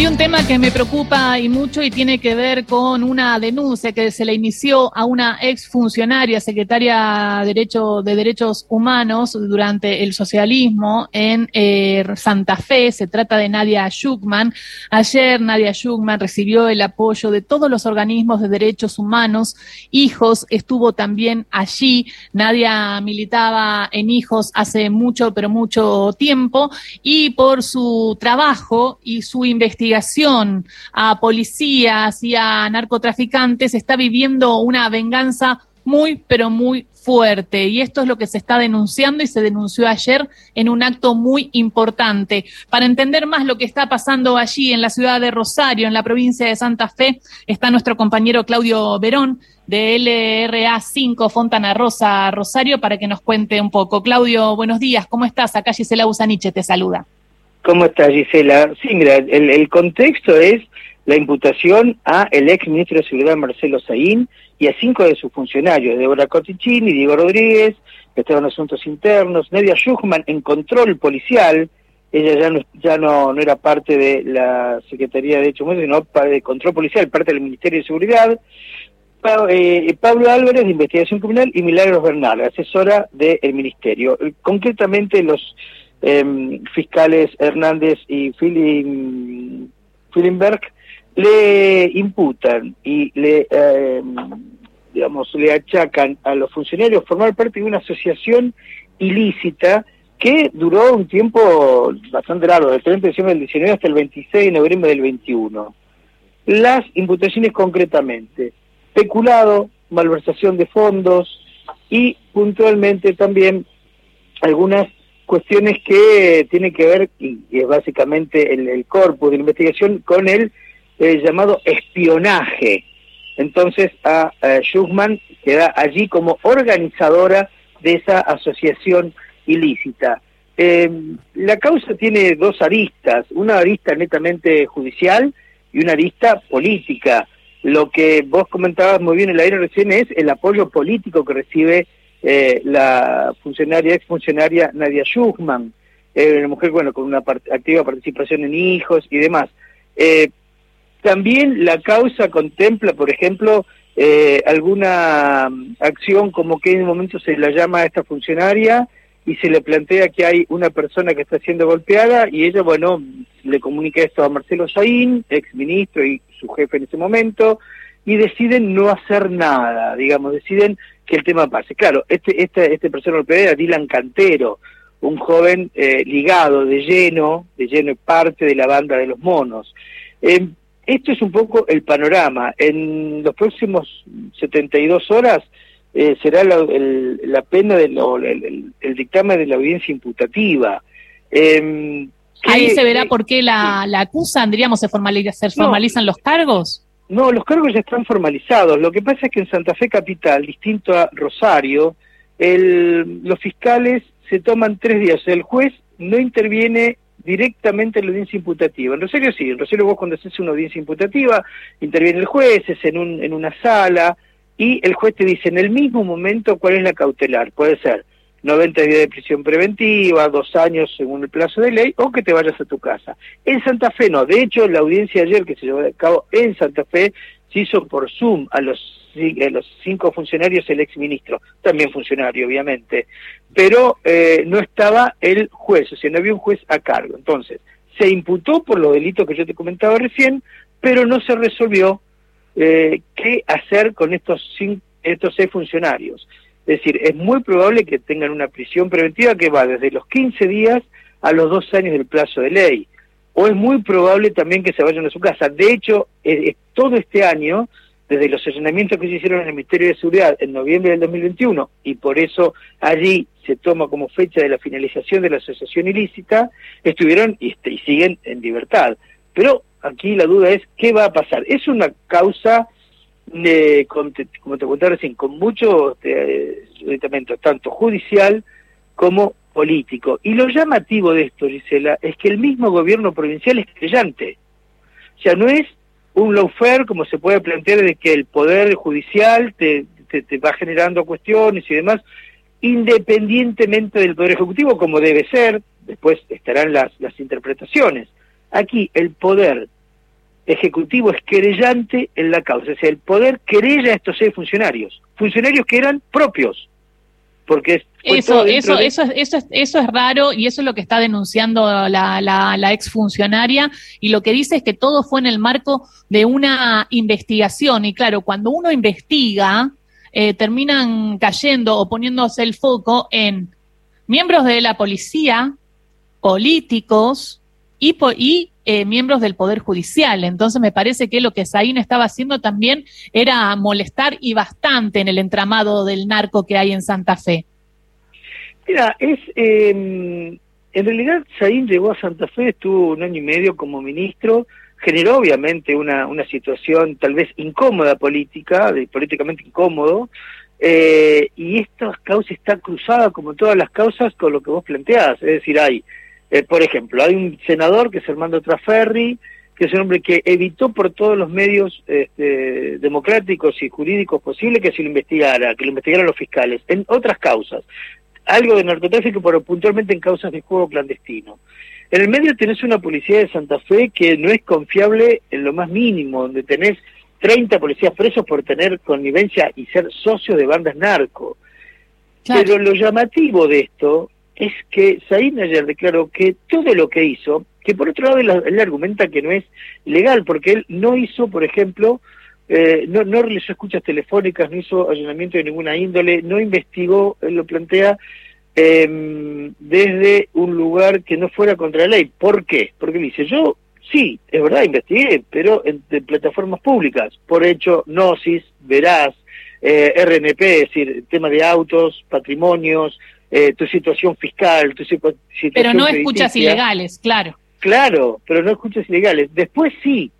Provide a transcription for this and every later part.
Hay un tema que me preocupa y mucho y tiene que ver con una denuncia que se le inició a una exfuncionaria, secretaria de, Derecho, de Derechos Humanos durante el socialismo en eh, Santa Fe. Se trata de Nadia Schuckman. Ayer Nadia Schuckman recibió el apoyo de todos los organismos de derechos humanos. Hijos estuvo también allí. Nadia militaba en Hijos hace mucho, pero mucho tiempo y por su trabajo y su investigación investigación a policías y a narcotraficantes está viviendo una venganza muy, pero muy fuerte. Y esto es lo que se está denunciando y se denunció ayer en un acto muy importante. Para entender más lo que está pasando allí en la ciudad de Rosario, en la provincia de Santa Fe, está nuestro compañero Claudio Verón de LRA 5 Fontana Rosa Rosario para que nos cuente un poco. Claudio, buenos días. ¿Cómo estás? Acá Gisela Usaniche te saluda. ¿Cómo está Gisela? Sí, mira, el, contexto es la imputación a el ex ministro de Seguridad Marcelo Saín y a cinco de sus funcionarios, Débora Cotichini, Diego Rodríguez, que estaban en asuntos internos, Nadia Schuchman en control policial, ella ya no, ya no, no era parte de la Secretaría de Derechos Humanos, sino de control policial, parte del Ministerio de Seguridad, eh, Pablo Álvarez de Investigación Criminal y Milagros Bernal, asesora del Ministerio. Concretamente los Em, fiscales Hernández y Filimberg le imputan y le, em, digamos, le achacan a los funcionarios formar parte de una asociación ilícita que duró un tiempo bastante largo, del 30 de diciembre del 19 hasta el 26 de noviembre del 21. Las imputaciones concretamente, peculado, malversación de fondos y puntualmente también algunas cuestiones que tienen que ver, y, es básicamente el, el, corpus de investigación, con el eh, llamado espionaje. Entonces a, Schumann queda allí como organizadora de esa asociación ilícita. Em, la causa tiene dos aristas, una arista netamente judicial y una arista política. Lo que vos comentabas muy bien en la aire recién es el apoyo político que recibe eh, la funcionaria, exfuncionaria Nadia Schuchman, eh, una mujer bueno, con una activa participación en hijos y demás. Eh, también la causa contempla, por ejemplo, eh, alguna mm, acción como que en un momento se la llama a esta funcionaria y se le plantea que hay una persona que está siendo golpeada y ella, bueno, le comunica esto a Marcelo Saín, ex ministro y su jefe en ese momento, y deciden no hacer nada, digamos, deciden que el tema pase. Claro, este, este, este persona era Dylan Cantero, un joven eh, ligado de lleno, de lleno parte de la banda de los monos. Eh, esto es un poco el panorama. En los próximos 72 horas eh, será la, la pena del el, el, dictamen de la audiencia imputativa. Em, Ahí se verá por qué la, la acusan, diríamos, se, formaliza, se formalizan los cargos. No, los cargos ya están formalizados. Lo que pasa es que en Santa Fe Capital, distinto a Rosario, el, los fiscales se toman tres días. El juez no interviene directamente en la audiencia imputativa. En Rosario sí, en Rosario vos cuando haces una audiencia imputativa, interviene el juez, es en, un, en una sala, y el juez te dice en el mismo momento cuál es la cautelar. Puede ser 90 días de prisión preventiva, dos años según el plazo de ley, o que te vayas a tu casa. En Santa Fe no, de hecho la audiencia ayer que se llevó a cabo en Santa Fe se hizo por Zoom a los, cinco funcionarios, el exministro, también funcionario obviamente, pero eh, no estaba el juez, o sea, no había un juez a cargo. Entonces, se imputó por los delitos que yo te comentaba recién, pero no se resolvió eh, qué hacer con estos, cinco, estos seis funcionarios. Es decir, es muy probable que tengan una prisión preventiva que va desde los 15 días a los dos años del plazo de ley. O es muy probable también que se vayan a su casa. De hecho, todo este año, desde los allanamientos que se hicieron en el Ministerio de Seguridad en noviembre del 2021, y por eso allí se toma como fecha de la finalización de la asociación ilícita, estuvieron y, y siguen en libertad. Pero aquí la duda es, ¿qué va a pasar? Es una causa de, como te conté recién, con mucho eh, tanto judicial como político. Y lo llamativo de esto, Gisela, es que el mismo gobierno provincial es creyente. O sea, no es un lawfare como se puede plantear de que el poder judicial te, te, va generando cuestiones y demás, independientemente del poder ejecutivo, como debe ser, después estarán las, las interpretaciones. Aquí el poder ejecutivo es querellante en la causa, es decir, el poder querella a estos seis funcionarios, funcionarios que eran propios, porque eso, eso, eso, eso, es, eso es raro y eso es lo que está denunciando la, la, la exfuncionaria. Y lo que dice es que todo fue en el marco de una investigación. Y claro, cuando uno investiga, eh, terminan cayendo o poniéndose el foco en miembros de la policía, políticos y, eh, miembros del Poder Judicial. Entonces me parece que lo que Saín estaba haciendo también era molestar y bastante en el entramado del narco que hay en Santa Fe. Mira, es eh, en realidad Saín llegó a Santa Fe, estuvo un año y medio como ministro, generó obviamente una, una situación tal vez incómoda política, políticamente incómodo, eh, y esta causa está cruzada, como todas las causas, con lo que vos planteás. Es decir, hay, eh, por ejemplo, hay un senador que es Armando Traferri, que es un hombre que evitó por todos los medios este, democráticos y jurídicos posibles que se lo investigara, que lo investigaran los fiscales, en otras causas. Algo de narcotráfico, pero puntualmente en causas de juego clandestino. En el medio tenés una policía de Santa Fe que no es confiable en lo más mínimo, donde tenés 30 policías presos por tener connivencia y ser socios de bandas narco. Pero lo llamativo de esto es que Said ayer declaró que todo lo que hizo, que por otro lado él, argumenta que no es legal, porque él no hizo, por ejemplo, eh, no, no realizó escuchas telefónicas, no hizo allanamiento de ninguna índole, no investigó, él lo plantea, eh, desde un lugar que no fuera contra la ley. ¿Por qué? Porque dice, yo sí, es verdad, investigué, pero en, plataformas públicas, por hecho, Gnosis, Veraz, eh, RNP, es decir, tema de autos, patrimonios, eh, tu situación fiscal, tu situación... Pero no escuchas ilegales, claro. Claro, pero no escuchas ilegales. Después sí,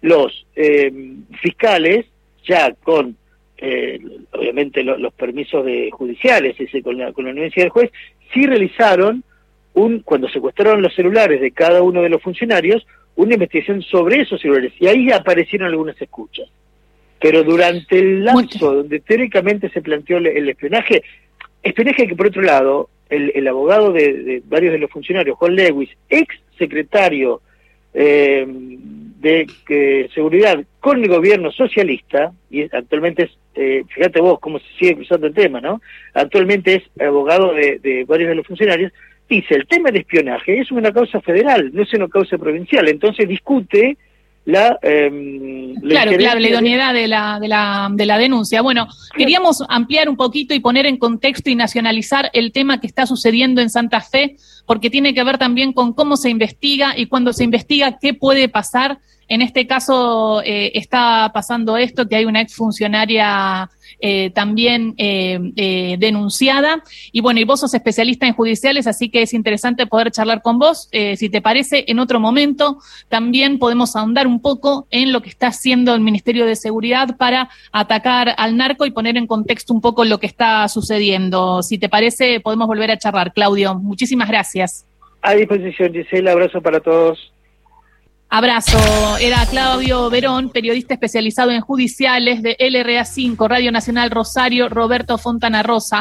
los eh, fiscales, ya con eh, obviamente los permisos de judiciales ese, con, la, con la anuencia del juez, sí realizaron, un cuando secuestraron los celulares de cada uno de los funcionarios, una investigación sobre esos celulares y ahí aparecieron algunas escuchas. Pero durante el lapso donde teóricamente se planteó el, espionaje, espionaje que por otro lado, el, el abogado de, varios de los funcionarios, Juan Lewis, ex secretario eh, de seguridad con el gobierno socialista, y actualmente es, eh, fíjate vos cómo se sigue cruzando el tema, ¿no? Actualmente es abogado de, varios de los funcionarios, dice, el tema del espionaje es una causa federal, no es una causa provincial, entonces discute la... Eh, claro, claro, la idoneidad de la, de, la, de la denuncia. Bueno, queríamos ampliar un poquito y poner en contexto y nacionalizar el tema que está sucediendo en Santa Fe, porque tiene que ver también con cómo se investiga y cuando se investiga qué puede pasar en este caso eh, está pasando esto, que hay una exfuncionaria eh, también eh, eh, denunciada. Y bueno, y vos sos especialista en judiciales, así que es interesante poder charlar con vos. Si te parece, en otro momento también podemos ahondar un poco en lo que está haciendo el Ministerio de Seguridad para atacar al narco y poner en contexto un poco lo que está sucediendo. Si te parece, podemos volver a charlar. Claudio, muchísimas gracias. A disposición, Gisela. Abrazo para todos. Abrazo. Era Claudio Verón, periodista especializado en judiciales de LRA5, Radio Nacional Rosario, Roberto Fontana Rosa.